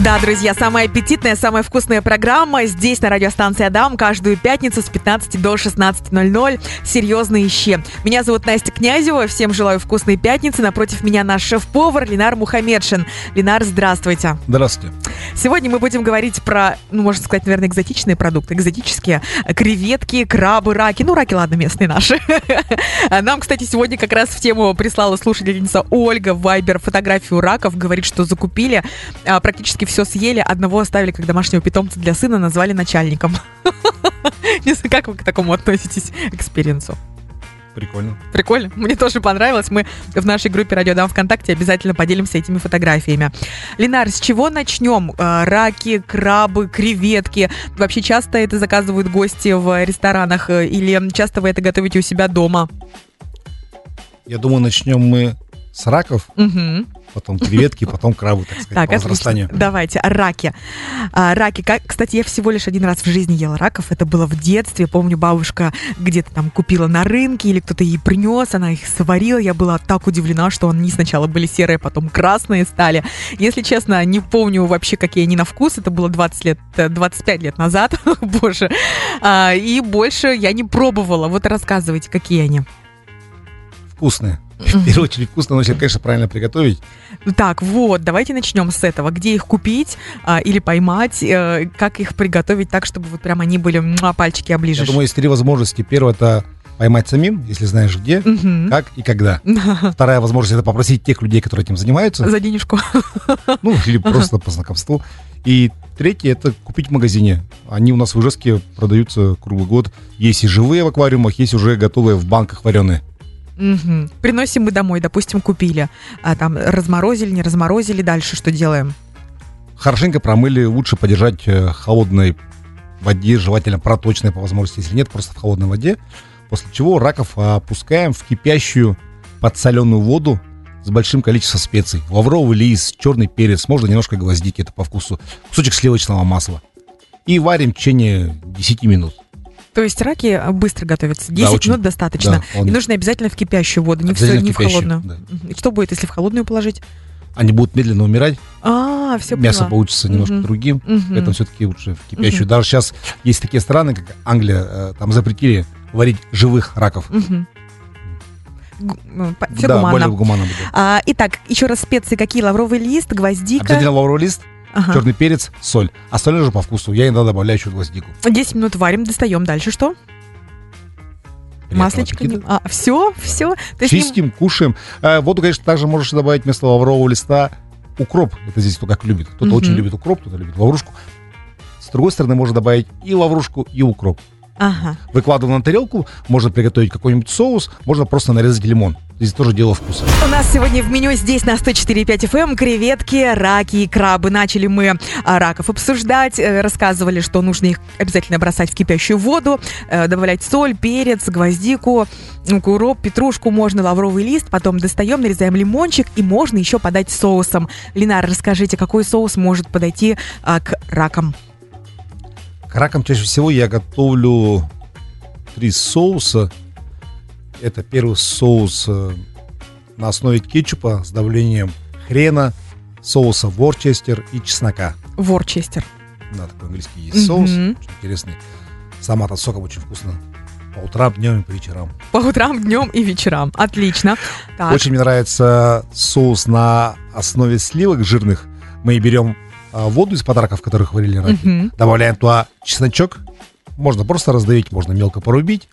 Да, друзья, самая аппетитная, самая вкусная программа здесь на радиостанции Адам каждую пятницу с 15 до 16.00. Серьезные щи. Меня зовут Настя Князева. Всем желаю вкусной пятницы. Напротив меня наш шеф-повар Ленар Мухамедшин. Ленар, здравствуйте. Здравствуйте. Сегодня мы будем говорить про, ну, можно сказать, наверное, экзотичные продукты. Экзотические креветки, крабы, раки. Ну, раки, ладно, местные наши. Нам, кстати, сегодня как раз в тему прислала слушательница Ольга Вайбер фотографию раков. Говорит, что закупили а, практически все съели, одного оставили как домашнего питомца для сына, назвали начальником. Не знаю, как вы к такому относитесь, к experience у? Прикольно. Прикольно. Мне тоже понравилось. Мы в нашей группе Радио Дам ВКонтакте обязательно поделимся этими фотографиями. Ленар, с чего начнем? Э, раки, крабы, креветки. Вообще часто это заказывают гости в ресторанах э, или часто вы это готовите у себя дома? Я думаю, начнем мы с раков. Угу потом креветки, потом крабы, так сказать, так, по возрастанию. Давайте, раки. А, раки, как, кстати, я всего лишь один раз в жизни ела раков, это было в детстве, помню, бабушка где-то там купила на рынке, или кто-то ей принес, она их сварила, я была так удивлена, что они сначала были серые, потом красные стали. Если честно, не помню вообще, какие они на вкус, это было 20 лет, 25 лет назад, боже, а, и больше я не пробовала. Вот рассказывайте, какие они. Вкусные. В первую очередь вкусно, но если, конечно, правильно приготовить. Так, вот, давайте начнем с этого. Где их купить а, или поймать? А, как их приготовить так, чтобы вот прям они были, а, пальчики оближешь? Я думаю, есть три возможности. Первое это поймать самим, если знаешь где, угу. как и когда. Вторая возможность это попросить тех людей, которые этим занимаются. За денежку. Ну, или просто по знакомству. И третье это купить в магазине. Они у нас в Ижевске продаются круглый год. Есть и живые в аквариумах, есть уже готовые в банках вареные. Угу. Приносим мы домой, допустим, купили, а там разморозили, не разморозили, дальше что делаем? Хорошенько промыли, лучше подержать э, холодной воде, желательно проточной по возможности, если нет, просто в холодной воде. После чего раков опускаем в кипящую подсоленную воду с большим количеством специй. Лавровый лист, черный перец, можно немножко гвоздики, это по вкусу. Кусочек сливочного масла. И варим в течение 10 минут. То есть раки быстро готовятся. 10 да, очень, минут достаточно. Да, он... И нужно обязательно в кипящую воду, не, все, не в холодную. Да. Что будет, если в холодную положить? Они будут медленно умирать. А, все Мясо поняла. получится немножко угу. другим. Угу. Поэтому все-таки лучше в кипящую. Угу. Даже сейчас есть такие страны, как Англия, э, там запретили варить живых раков. Угу. Все да, гуманно. более гуманно будет. А, итак, еще раз специи какие? Лавровый лист, гвоздика? Обязательно лавровый лист, ага. черный перец, соль. Остальное уже по вкусу. Я иногда добавляю еще гвоздику. 10 минут варим, достаем. Дальше что? Маслечко. Не... А, все, все. То Чистим, не... кушаем. А, воду, конечно, также можешь добавить вместо лаврового листа укроп. Это здесь кто как любит. Кто-то угу. очень любит укроп, кто-то любит лаврушку. С другой стороны, можно добавить и лаврушку, и укроп. Ага. Выкладываем на тарелку, можно приготовить какой-нибудь соус, можно просто нарезать лимон. Здесь тоже дело вкуса. У нас сегодня в меню здесь на 104.5 FM эм креветки, раки и крабы. Начали мы а, раков обсуждать, э, рассказывали, что нужно их обязательно бросать в кипящую воду, э, добавлять соль, перец, гвоздику, укроп, петрушку, можно лавровый лист, потом достаем, нарезаем лимончик и можно еще подать соусом. Линар, расскажите, какой соус может подойти а, к ракам? К ракам чаще всего я готовлю три соуса. Это первый соус э, на основе кетчупа с давлением хрена, соуса ворчестер и чеснока. Ворчестер. Да, такой английский есть mm-hmm. соус, очень интересный. Сам от сока очень вкусно. По утрам, днем и по вечерам. По утрам, днем и вечерам. Отлично. Так. Очень мне нравится соус на основе сливок жирных. Мы берем а, воду из подарков, которых варили раки, угу. добавляем туда чесночок, можно просто раздавить, можно мелко порубить.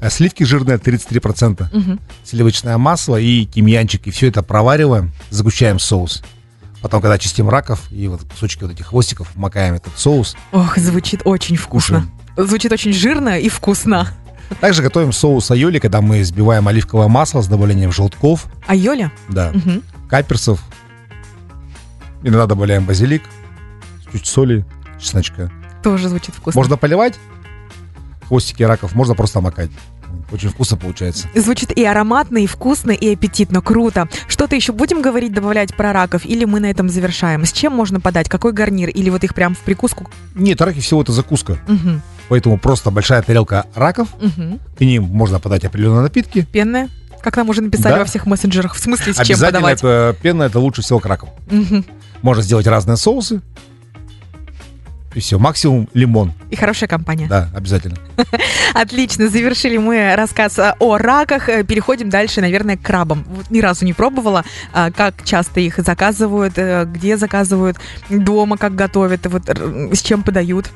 А сливки жирные 33%, угу. сливочное масло и тимьянчик. И все это провариваем, загущаем соус. Потом, когда чистим раков и вот кусочки вот этих хвостиков, макаем этот соус. Ох, звучит очень вкусно. Кушаем. Звучит очень жирно и вкусно. Также готовим соус айоли, когда мы взбиваем оливковое масло с добавлением желтков. Айоля? Да. Угу. Каперсов, Иногда добавляем базилик, чуть соли, чесночка. Тоже звучит вкусно. Можно поливать хвостики раков, можно просто макать. Очень вкусно получается. Звучит и ароматно, и вкусно, и аппетитно. Круто. Что-то еще будем говорить, добавлять про раков? Или мы на этом завершаем? С чем можно подать? Какой гарнир? Или вот их прям в прикуску? Нет, раки всего это закуска. Угу. Поэтому просто большая тарелка раков. Угу. К ним можно подать определенные напитки. Пенные? Как нам уже написали Да. во всех мессенджерах. В смысле, с чем Обязательно подавать? это пена, это лучше всего к ракам. Мгм. Можно сделать разные соусы. И все, максимум лимон. И хорошая компания. Да, обязательно. Отлично, завершили мы рассказ о раках. Э, Переходим дальше, наверное, к крабам. Вот ни разу не пробовала, а, как часто их заказывают, э, где заказывают, дома как готовят, вот с чем подают.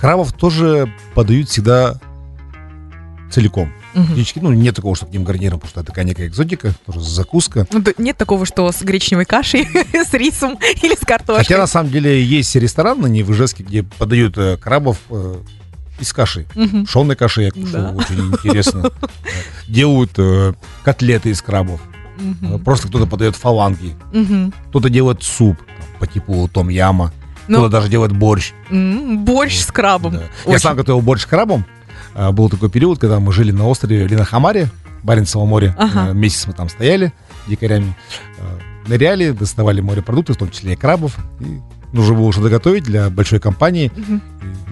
Крабов тоже подают всегда целиком. Мгм. Птички, ну, нет такого, что к ним гарниром, потому что это такая некая экзотика, тоже закуска. Ну, Нет такого, что с гречневой кашей, с рисом или с картошкой. Хотя, на самом деле, есть ресторан на Ижевске, где подают э, крабов э, из каши. Мгм. Пшенной каши я кушал, Да. очень интересно. Делают э, котлеты из крабов. Просто кто-то подает фаланги. Кто-то делает суп по типу том яма. Ну, Кто-то даже делает борщ. борщ с крабом. Да. Я сам готовил борщ с крабом. А, Был такой период, когда мы жили на острове Линахамаре, Баренцево море. Ага. Э, Месяц мы там стояли дикарями. Э, Ныряли, доставали морепродукты, в том числе и крабов. И нужно было что-то готовить для большой компании. И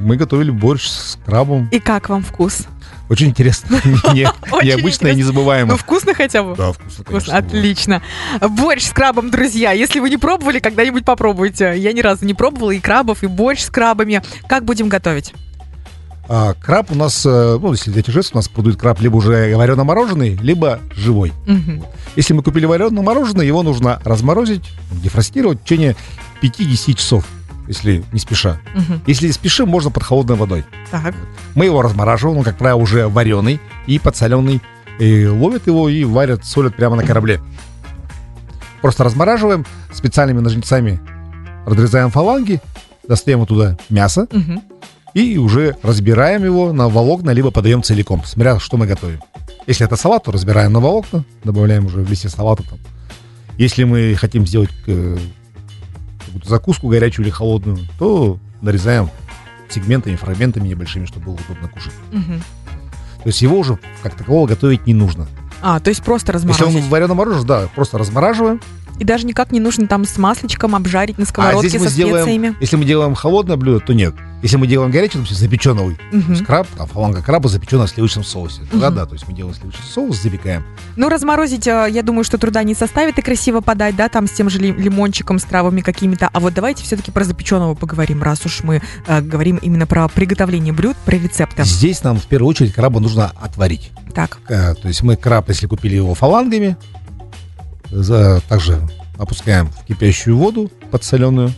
Мы готовили борщ с крабом. И как вам вкус? Очень интересно. Необычно и незабываемо. Ну, вкусно хотя бы? Да, вкусно, Вкусно, конечно. отлично. Борщ с крабом, друзья. Если вы не пробовали, когда-нибудь попробуйте. Я ни разу не пробовала и крабов, и борщ с крабами. Как будем готовить? А краб у нас, э, ну, если взять Ижевск, у нас продают краб либо уже варено-мороженый, либо живой. Мгм. Если мы купили вареное мороженое, его нужно разморозить, дефростировать в течение 5-10 часов, если не спеша. Мгм. Если спешим, можно под холодной водой. Так. Мы его размораживаем, он, как правило, уже вареный и подсоленный. И ловят его и варят, солят прямо на корабле. Просто размораживаем, специальными ножницами разрезаем фаланги, достаем туда мясо Мгм. И уже разбираем его на волокна, либо подаем целиком, смотря что мы готовим. Если это салат, то разбираем на волокна, добавляем уже в листе салата. Там. Если мы хотим сделать э, закуску горячую или холодную, то нарезаем сегментами, фрагментами небольшими, чтобы было удобно кушать. Мгм. То есть его уже как такового готовить не нужно. А, то есть просто Если разморозить. он варено мороженое, да, просто размораживаем. И даже никак не нужно там с масличком обжарить на А сковородке здесь мы со сделаем, специями. если мы делаем холодное блюдо, то нет. Если мы делаем горячий, то запеченный. То Мгм. есть краб, там фаланга краба запечена в сливочном соусе. Тогда Мгм. да, то есть мы делаем сливочный соус, запекаем. Ну, разморозить, э, я думаю, что труда не составит и красиво подать, да, там с тем же ли- лимончиком, с травами какими-то. А вот давайте все-таки про запеченного поговорим, раз уж мы э, говорим именно про приготовление блюд, про рецепты. Здесь нам в первую очередь краба нужно отварить. Так. Э, То есть мы краб, если купили его фалангами, за- также опускаем в кипящую воду подсоленную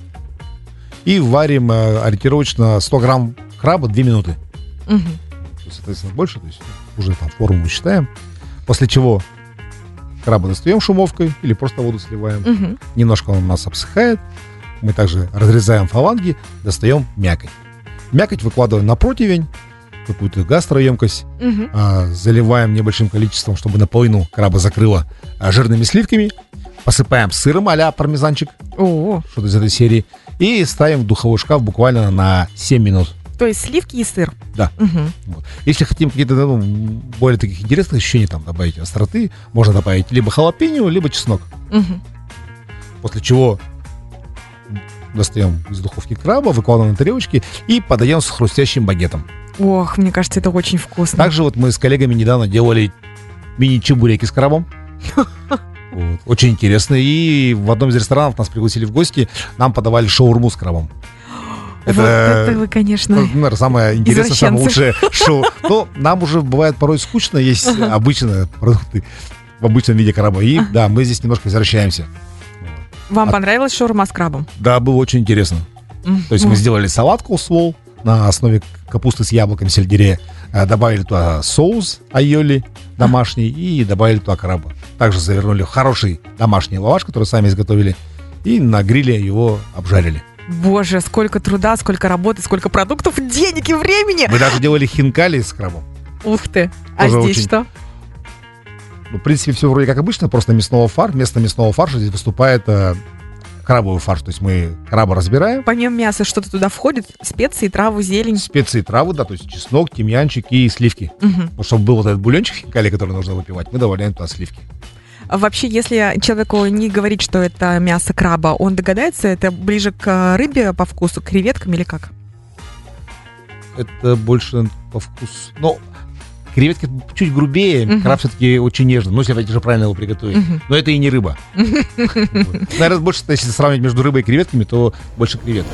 и варим э, ориентировочно 100 грамм краба 2 минуты. То есть, соответственно, больше, то есть уже там форму мы считаем. После чего краба достаем шумовкой или просто воду сливаем. Мгм. Немножко он у нас обсыхает. Мы также разрезаем фаланги, достаем мякоть. Мякоть выкладываем на противень, какую-то гастроемкость, Мгм. а, заливаем небольшим количеством, чтобы наполовину краба закрыло а, жирными сливками, посыпаем сыром а пармезанчик, О, что-то из этой серии, и ставим в духовой шкаф буквально на 7 минут. то есть сливки и сыр. Да. Мгм. Вот. Если хотим какие-то ну, более таких интересных ощущений, там добавить остроты, можно добавить либо халапеньо, либо чеснок. Мгм. После чего достаем из духовки краба, выкладываем на тарелочки и подаем с хрустящим багетом. Ох, мне кажется, это очень вкусно. Также вот мы с коллегами недавно делали мини-чебуреки с крабом. Вот. Очень интересно. И в одном из ресторанов нас пригласили в гости, нам подавали шаурму с крабом. Вот это вы, конечно. ну, наверное, самое интересное, самое лучшее шоу. Но нам уже бывает порой скучно есть обычные продукты в обычном виде краба. И да, мы здесь немножко возвращаемся. Вам а- понравилась шаурма с крабом? Да, было очень интересно. То есть мы сделали салат коуслоу на основе капусты с яблоком, сельдерея. Э, Добавили туда соус айоли домашний и добавили туда краба. Также завернули хороший домашний лаваш, который сами изготовили. И на гриле его обжарили. Боже, сколько труда, сколько работы, сколько продуктов, денег и времени. Мы даже делали хинкали с крабом. Ух ты. А Тоже здесь очень- что? Ну, в принципе, все вроде как обычно, просто мясного фар. Вместо мясного фарша здесь выступает э, крабовый фарш. То есть мы краба разбираем, Помимо мяса что-то туда входит? Специи, травы, зелень? специи, травы, да, то есть чеснок, тимьянчик и сливки. Мгм. Ну, чтобы был вот этот бульончик хинкали, который нужно выпивать, мы добавляем туда сливки. А Вообще, если человеку не говорить, что это мясо краба, он догадается, это ближе к рыбе по вкусу, к креветкам или как? Это больше по вкусу. Ну, Креветки чуть грубее, Мгм. краб все-таки очень нежный. Ну, если же правильно его приготовить. Мгм. Но это и не рыба. Наверное, больше, если сравнивать между рыбой и креветками, то больше креветок.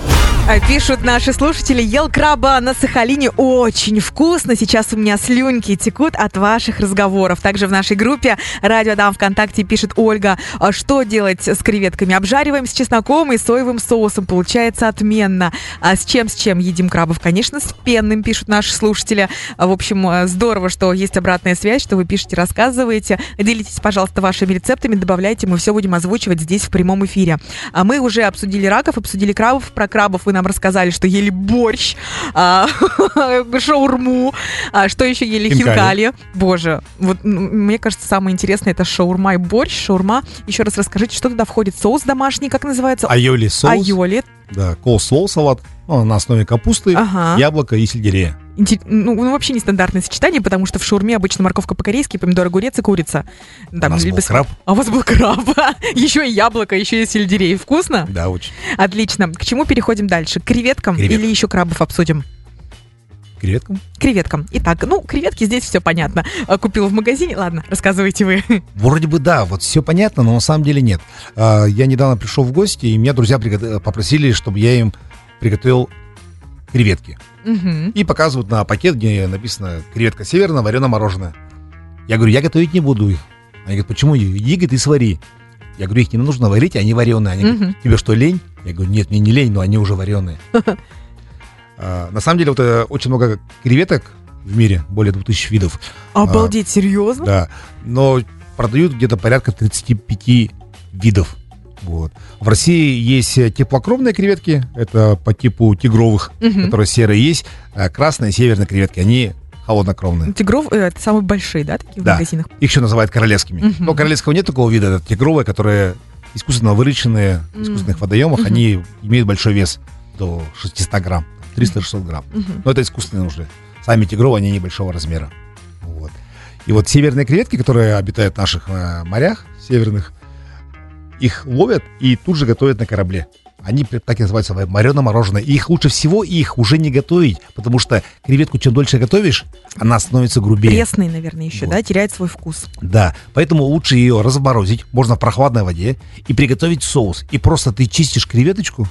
А, Пишут наши слушатели, ел краба на Сахалине очень вкусно. Сейчас у меня слюнки текут от ваших разговоров. Также в нашей группе Радио Дам ВКонтакте пишет Ольга, «А что делать с креветками? Обжариваем с чесноком и соевым соусом. Получается отменно. А с чем, с чем едим крабов? Конечно, с пенным, пишут наши слушатели. В общем, э, здорово, что есть обратная связь, что вы пишете, рассказываете. Делитесь, пожалуйста, вашими рецептами, добавляйте, мы все будем озвучивать здесь в прямом эфире. А мы уже обсудили раков, обсудили крабов. Про крабов вы нам рассказали, что ели борщ, а, шаурму, а, что еще ели Хинкали. Боже, вот мне кажется, самое интересное это шаурма и борщ. Шаурма. Еще раз расскажите, что туда входит? Соус домашний, как называется? Айоли соус. Айоли. Да, коуслоу салат. ну, на основе капусты, Ага. яблока и сельдерея. Ну, ну, вообще нестандартное сочетание, потому что в шаурме обычно морковка по-корейски, помидор, огурец и курица. Там У нас либо был краб. А у вас был краб. еще и яблоко, еще и сельдерей. Вкусно? Да, очень. Отлично. К чему переходим дальше? К креветкам Креветкам. или еще крабов обсудим? Креветкам. Креветкам. Итак, ну, креветки здесь все понятно. А, Купила в магазине. Ладно, рассказывайте вы. Вроде бы да, вот все понятно, но на самом деле нет. А, Я недавно пришел в гости, и меня друзья попросили, чтобы я им приготовил креветки. Мгм. И показывают на пакет, где написано креветка северная, варено мороженое. Я говорю, я готовить не буду их. Они говорят, почему? Иди, и свари. Я говорю, их не нужно варить, они вареные. Они говорят, тебе что, лень? Я говорю, нет, мне не лень, но они уже вареные. А, На самом деле, вот э, очень много креветок в мире, более 2000 видов. Обалдеть, серьезно? Да, но продают где-то порядка 35 видов. Вот. В России есть э, теплокровные креветки, это по типу тигровых, Мгм. которые серые есть, а красные северные креветки, они холоднокровные. Тигров, э, это самые большие, да, такие в Да. магазинах? Их еще называют королевскими. Мгм. Но королевского нет такого вида, это тигровые, которые искусственно выращенные в искусственных водоемах, Мгм. они имеют большой вес до 600 грамм, 300-600 грамм. Мгм. Но это искусственные уже. Сами тигровые, они небольшого размера. Вот. И вот северные креветки, которые обитают в наших э, морях северных, их ловят и тут же готовят на корабле. Они так и называются морено мороженое. И их лучше всего их уже не готовить, потому что креветку чем дольше готовишь, она становится грубее. Пресный, наверное, еще, Вот. да, теряет свой вкус. Да, поэтому лучше ее разморозить, можно в прохладной воде, и приготовить соус. И просто ты чистишь креветочку,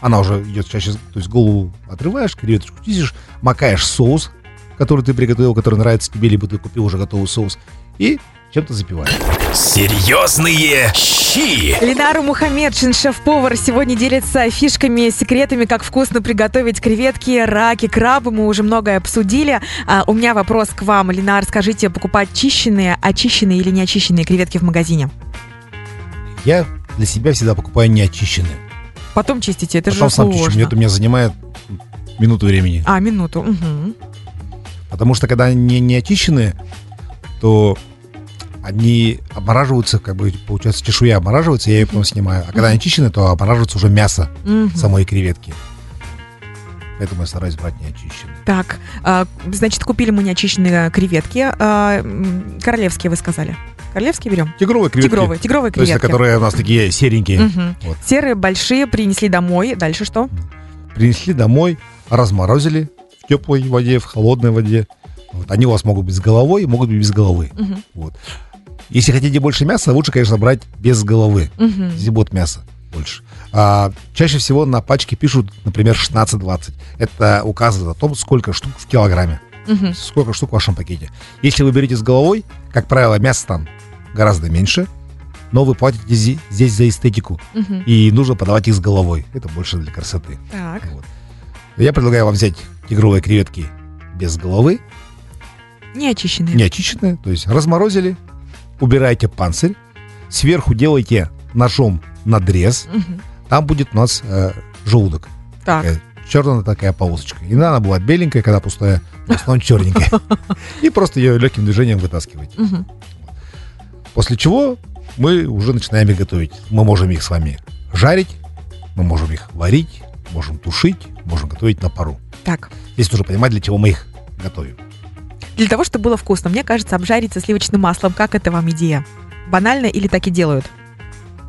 она уже идет чаще, то есть голову отрываешь, креветочку чистишь, макаешь соус, который ты приготовил, который нравится тебе, либо ты купил уже готовый соус, и чем-то запиваешь. Серьезные щи. Ленару Мухаммедшин, шеф-повар, сегодня делится фишками, секретами, как вкусно приготовить креветки, раки, крабы. Мы уже многое обсудили. А, у меня вопрос к вам, Ленар. Скажите, покупать чищенные, очищенные или неочищенные креветки в магазине? Я для себя всегда покупаю неочищенные. Потом чистите, это Потом же сам чищу, сложно. мне это у меня занимает минуту времени. А, минуту. мгм. Потому что когда они не очищенные, то они обмораживаются, как бы, получается, чешуя обмораживается, я ее потом снимаю. А когда они очищены, то обмораживается уже мясо. Самой креветки. Поэтому я стараюсь брать неочищенные. Так, а, значит, купили мы неочищенные креветки. А, королевские, вы сказали. Королевские берем? Тигровые креветки. Тигровые, тигровые То есть, креветки. которые у нас такие серенькие. Вот. Серые, большие, принесли домой. Дальше что? Принесли домой, разморозили в теплой воде, в холодной воде. Вот. Они у вас могут быть с головой, могут быть без головы. Мгм. Вот. Если хотите больше мяса, лучше, конечно, брать без головы. Мгм. Здесь будет мясо больше. А, чаще всего на пачке пишут, например, 16-20. Это указывает о том, сколько штук в килограмме. Мгм. сколько штук в вашем пакете. Если вы берете с головой, как правило, мяса там гораздо меньше, но вы платите зи- здесь за эстетику, Мгм. и нужно подавать их с головой. Это больше для красоты. Так. Вот. Я предлагаю вам взять тигровые креветки без головы, Неочищенные. не очищенные, то есть разморозили, убираете панцирь, сверху делаете ножом надрез, Мгм. там будет у нас э, желудок. Так. Такая черная такая полосочка. Иногда она бывает беленькая, когда пустая, в основном черненькая. И просто ее легким движением вытаскиваете. После чего мы уже начинаем их готовить. Мы можем их с вами жарить, мы можем их варить, можем тушить, можем готовить на пару. Так. Здесь нужно понимать, для чего мы их готовим. Для того, чтобы было вкусно, мне кажется, обжарить со сливочным маслом. Как это вам идея? Банально или так и делают?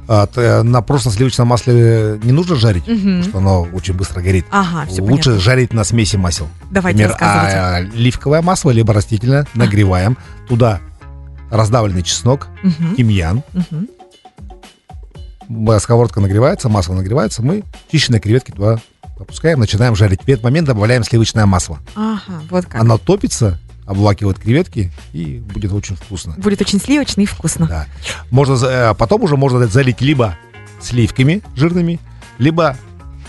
А, т- на просто сливочном масле не нужно жарить, Мгм. потому что оно очень быстро горит. Ага, все Лучше понятно. жарить на смеси масел. Давайте Например, рассказывайте. а, оливковое масло, либо растительное, нагреваем. Туда раздавленный чеснок, Мгм, тимьян. М, Сковородка нагревается, масло нагревается. Мы чищенные креветки туда опускаем, начинаем жарить. В этот момент добавляем сливочное масло. Ага, вот как. Оно топится, обволакивает креветки и будет очень вкусно. Будет очень сливочно и вкусно. Да. Можно, э, потом уже можно залить либо сливками жирными, либо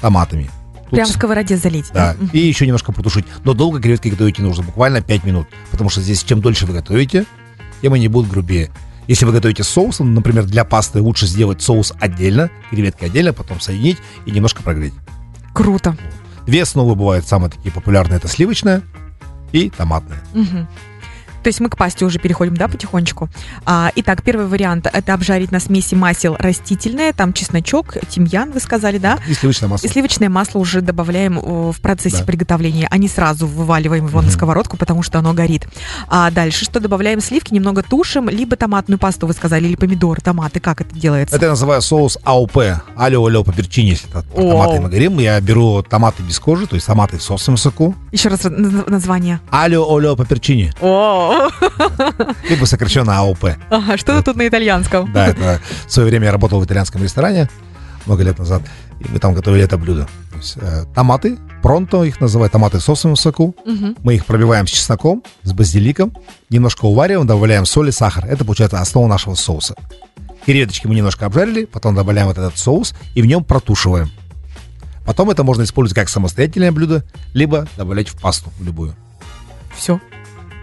томатами. Тут Прям в сковороде залить. Да, Мгм. и еще немножко потушить. Но долго креветки готовить не нужно, буквально 5 минут. Потому что здесь чем дольше вы готовите, тем они будут грубее. Если вы готовите с соусом, например, для пасты лучше сделать соус отдельно, креветки отдельно, потом соединить и немножко прогреть. Круто. Две основы бывают самые такие популярные. Это сливочная и томатная. Мгм. То есть мы к пасте уже переходим, да, потихонечку. А, итак, первый вариант это обжарить на смеси масел растительное, там чесночок, тимьян, вы сказали, да? И сливочное масло. И сливочное масло уже добавляем о, в процессе Да. приготовления, а не сразу вываливаем его на Мгм. сковородку, потому что оно горит. А дальше что добавляем сливки, немного тушим, либо томатную пасту, вы сказали, или помидоры, томаты, как это делается? Это я называю соус АОП, алио олео паперчини, если про томаты мы говорим. Я беру томаты без кожи, то есть томаты в собственном соку. Еще раз наз- название. Алио олео паперчини, Либо сокращенно АОП. ага, что тут на итальянском? Да, это в свое время я работал в итальянском ресторане много лет назад, и мы там готовили это блюдо. То есть, э, томаты, пронто их называют, томаты в собственном соку. Мгм. Мы их пробиваем с чесноком, с базиликом, немножко увариваем, добавляем соль и сахар. Это получается основа нашего соуса. Креветочки мы немножко обжарили, потом добавляем вот этот соус и в нем протушиваем. Потом это можно использовать как самостоятельное блюдо, либо добавлять в пасту любую. Все.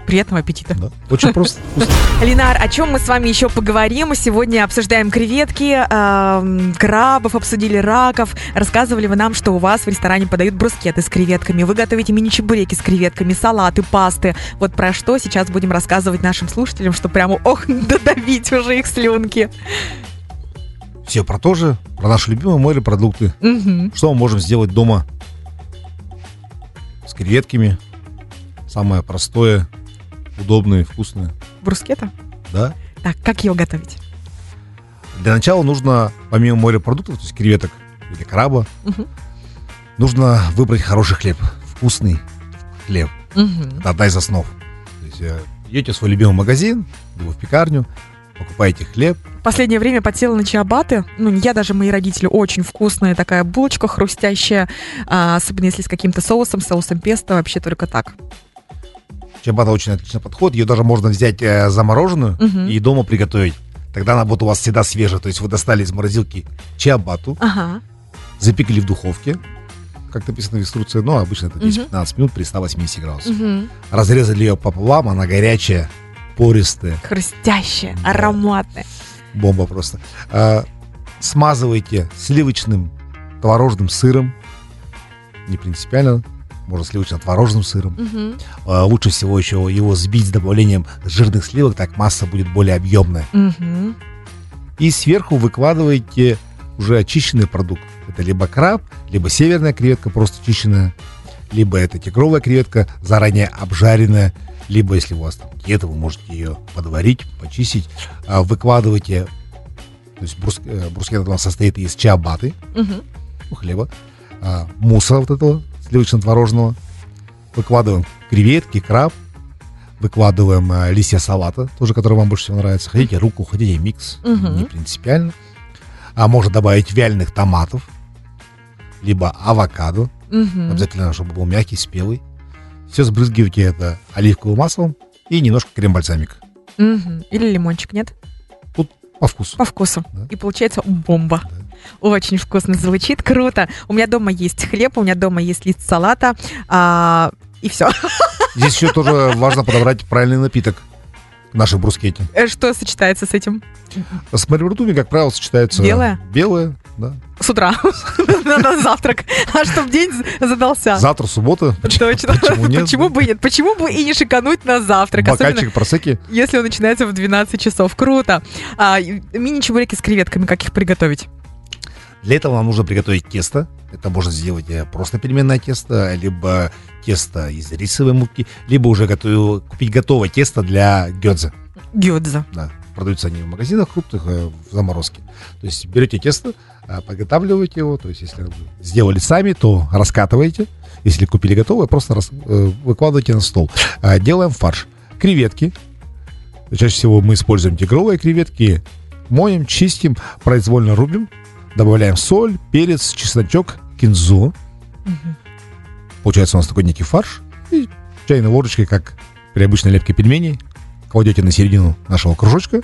Приятного аппетита. Да. Очень просто. Линар, о чем мы с вами еще поговорим? Сегодня обсуждаем креветки, крабов, обсудили раков. Рассказывали вы нам, что у вас в ресторане подают брускеты с креветками. Вы готовите мини-чебуреки с креветками, салаты, пасты. Вот про что сейчас будем рассказывать нашим слушателям, что прямо, ох, додавить уже их слюнки. Все про то же, про наши любимые морепродукты. Мгм. Что мы можем сделать дома с креветками? Самое простое, удобное, вкусное. Брускета? Да? Так, как ее готовить? Для начала нужно, помимо морепродуктов, то есть креветок или краба, Мгм. нужно выбрать хороший хлеб. Вкусный хлеб. Мгм. Это одна из основ. То есть э, идете в свой любимый магазин, либо в пекарню, покупаете хлеб. Последнее время подсела на чиабаты. Ну, я, даже мои родители. Очень вкусная такая булочка хрустящая. а, особенно если с каким-то соусом, соусом песто. Вообще только так. Чабата очень отлично подходит. Ее даже можно взять э, замороженную Мгм. и дома приготовить. Тогда она будет у вас всегда свежая. То есть вы достали из морозилки чиабату, Ага. запекли в духовке, как написано в инструкции, но обычно это Мгм. 10-15 минут при 180 градусах. Мгм. Разрезали ее пополам, она горячая, пористая, Хрустящая, Да. ароматная. бомба просто. А, смазывайте сливочным творожным сыром, не принципиально, можно сливочно-творожным сыром. Мгм. А, лучше всего еще его сбить с добавлением жирных сливок, так масса будет более объемная. Мгм. И сверху выкладываете уже очищенный продукт. Это либо краб, либо северная креветка, просто очищенная, либо это тигровая креветка, заранее обжаренная, либо, если у вас там кето, вы можете ее подварить, почистить. А, Выкладываете, то есть брус, э, брускет у нас состоит из чиабаты, ну, хлеба, а, мусса вот этого сливочно-творожного. Выкладываем креветки, краб, выкладываем а, листья салата, тоже, который вам больше всего нравится. Хотите руку, хотите микс, Мгм. не принципиально. А можно добавить вяленых томатов, либо авокадо, Мгм. обязательно, чтобы был мягкий, спелый. Все сбрызгивайте это оливковым маслом и немножко крем-бальзамик. Мгм. Или лимончик, нет? По вкусу. По вкусу. Да. И получается бомба. Очень вкусно звучит, круто. У меня дома есть хлеб, у меня дома есть лист салата, а, и все. Здесь еще тоже важно подобрать правильный напиток к нашей брускете. Что сочетается с этим? С морепродуктами, как правило, сочетается... Белое? Белое, да. С утра. На завтрак. А чтоб день задался. Завтра суббота. Точно. Почему нет? Почему бы нет? Почему бы и не шикануть на завтрак? Бокальчик просеки. если он начинается в 12 часов. Круто. А, мини-чебуреки с креветками, как их приготовить? Для этого нам нужно приготовить тесто. Это можно сделать э, просто переменное тесто, либо тесто из рисовой муки, либо уже готовю, купить готовое тесто для гёдзе. Гёдза. Да. продаются они в магазинах крупных, э, в заморозке. То есть берете тесто, э, подготавливаете его, то есть если вы сделали сами, то раскатываете. Если купили готовое, просто рас, выкладываете на стол. Делаем фарш. Креветки. Чаще всего мы используем тигровые креветки. Моем, чистим, произвольно рубим. Добавляем соль, перец, чесночок, кинзу. Получается у нас такой некий фарш. И чайной ложечкой, как при обычной лепке пельменей, кладете на середину нашего кружочка.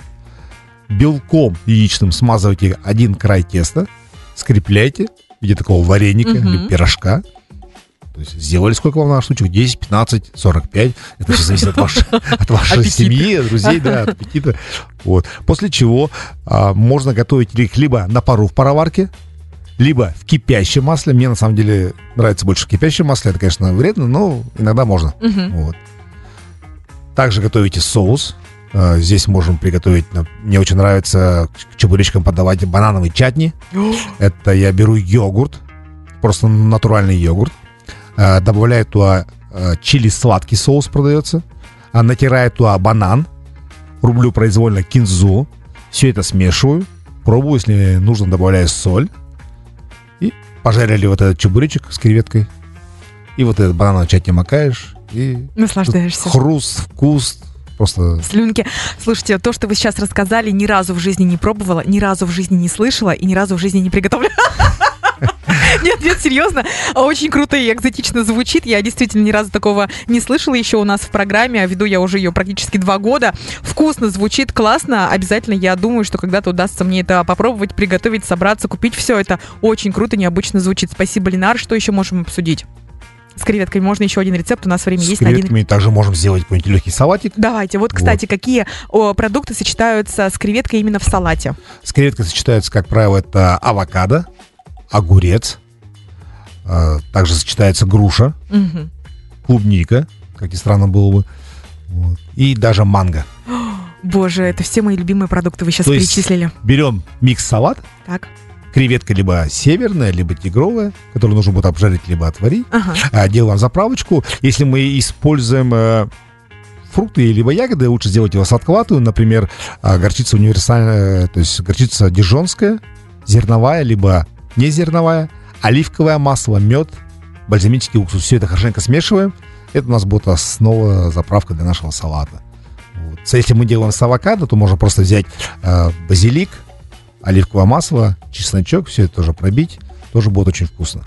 Белком яичным смазываете один край теста, скрепляете в виде такого вареника Мгм. или пирожка. То есть сделали сколько вам надо штучек? 10, 15, 45. Это все зависит от вашей, от вашей семьи, друзей, да, от аппетита. Вот. После чего а, можно готовить их либо на пару в пароварке, либо в кипящем масле. Мне на самом деле нравится больше в кипящем масле. Это, конечно, вредно, но иногда можно. Мгм. Вот. Также готовите соус. А, Здесь можем приготовить, мне очень нравится к чебуречкам подавать банановый чатни. Это я беру йогурт, просто натуральный йогурт. А, Добавляю туда а, чили сладкий соус продается. А, Натираю туда банан. Рублю произвольно кинзу. Все это смешиваю. Пробую, если нужно, добавляю соль. И пожарили вот этот чебуречек с креветкой. И вот этот банановый чатни макаешь. И Наслаждаешься. хруст, вкус. Просто Слюнки. Слушайте, то, что вы сейчас рассказали, ни разу в жизни не пробовала, ни разу в жизни не слышала и ни разу в жизни не приготовила. Нет, нет, серьезно, очень круто и экзотично звучит. Я действительно ни разу такого не слышала еще у нас в программе, а веду я уже ее практически два года. Вкусно звучит, классно. Обязательно я думаю, что когда-то удастся мне это попробовать, приготовить, собраться, купить все это. Очень круто, необычно звучит. Спасибо, Ленар. Что еще можем обсудить? С креветками можно еще один рецепт. У нас время с есть один креветками также можем сделать какой-нибудь легкий салатик. Давайте. Вот, кстати, какие о, продукты сочетаются с креветкой именно в салате? С креветкой сочетаются, как правило, это авокадо, огурец. а, Также сочетается груша, Мгм. клубника, как ни странно было бы. Вот. И даже манго. Боже, это все мои любимые продукты вы сейчас То перечислили. Берем микс-салат, Так. креветка либо северная, либо тигровая, которую нужно будет обжарить, либо отварить. Ага. А, Делаем заправочку. Если мы используем э, фрукты либо ягоды, лучше сделать его сладковатую. Например, а, горчица универсальная, то есть горчица дижонская, зерновая, либо не зерновая, оливковое масло, мед, бальзамический уксус. Все это хорошенько смешиваем. Это у нас будет основа заправка для нашего салата. Вот. Если мы делаем с авокадо, то можно просто взять э, базилик, оливковое масло, чесночок, все это тоже пробить. Тоже будет очень вкусно.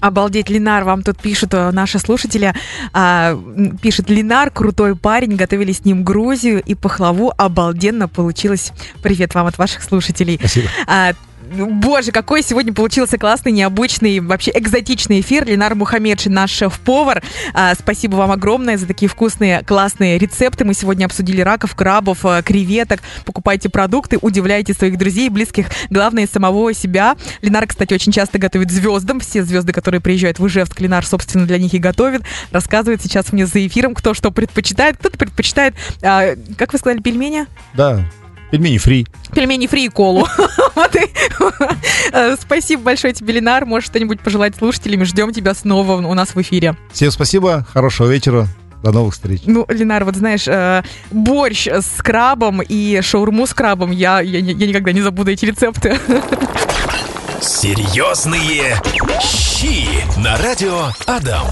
Обалдеть, Линар, вам тут пишут э, наши слушатели. а, пишет Линар, крутой парень, готовили с ним Грузию и пахлаву. Обалденно получилось. Привет вам от ваших слушателей. Спасибо. А, Боже, какой сегодня получился классный, необычный, вообще экзотичный эфир. Ленар Мухаммедшин, наш шеф-повар. А, спасибо вам огромное за такие вкусные, классные рецепты. Мы сегодня обсудили раков, крабов, э, креветок. Покупайте продукты, удивляйте своих друзей, близких, главное, самого себя. Ленар, кстати, очень часто готовит звездам. Все звезды, которые приезжают в Ижевск, Ленар, собственно, для них и готовит. Рассказывает сейчас мне за эфиром, кто что предпочитает. Кто-то предпочитает, а, как вы сказали, пельмени? Да, пельмени фри. Пельмени фри и колу. Вот и- Спасибо большое тебе, Ленар. Можешь что-нибудь пожелать слушателям. Ждем тебя снова у нас в эфире. Всем спасибо, хорошего вечера, до новых встреч. Ну, Ленар, вот знаешь, э, борщ с крабом и шаурму с крабом, я, я, я никогда не забуду эти рецепты. Серьезные щи на радио Адам.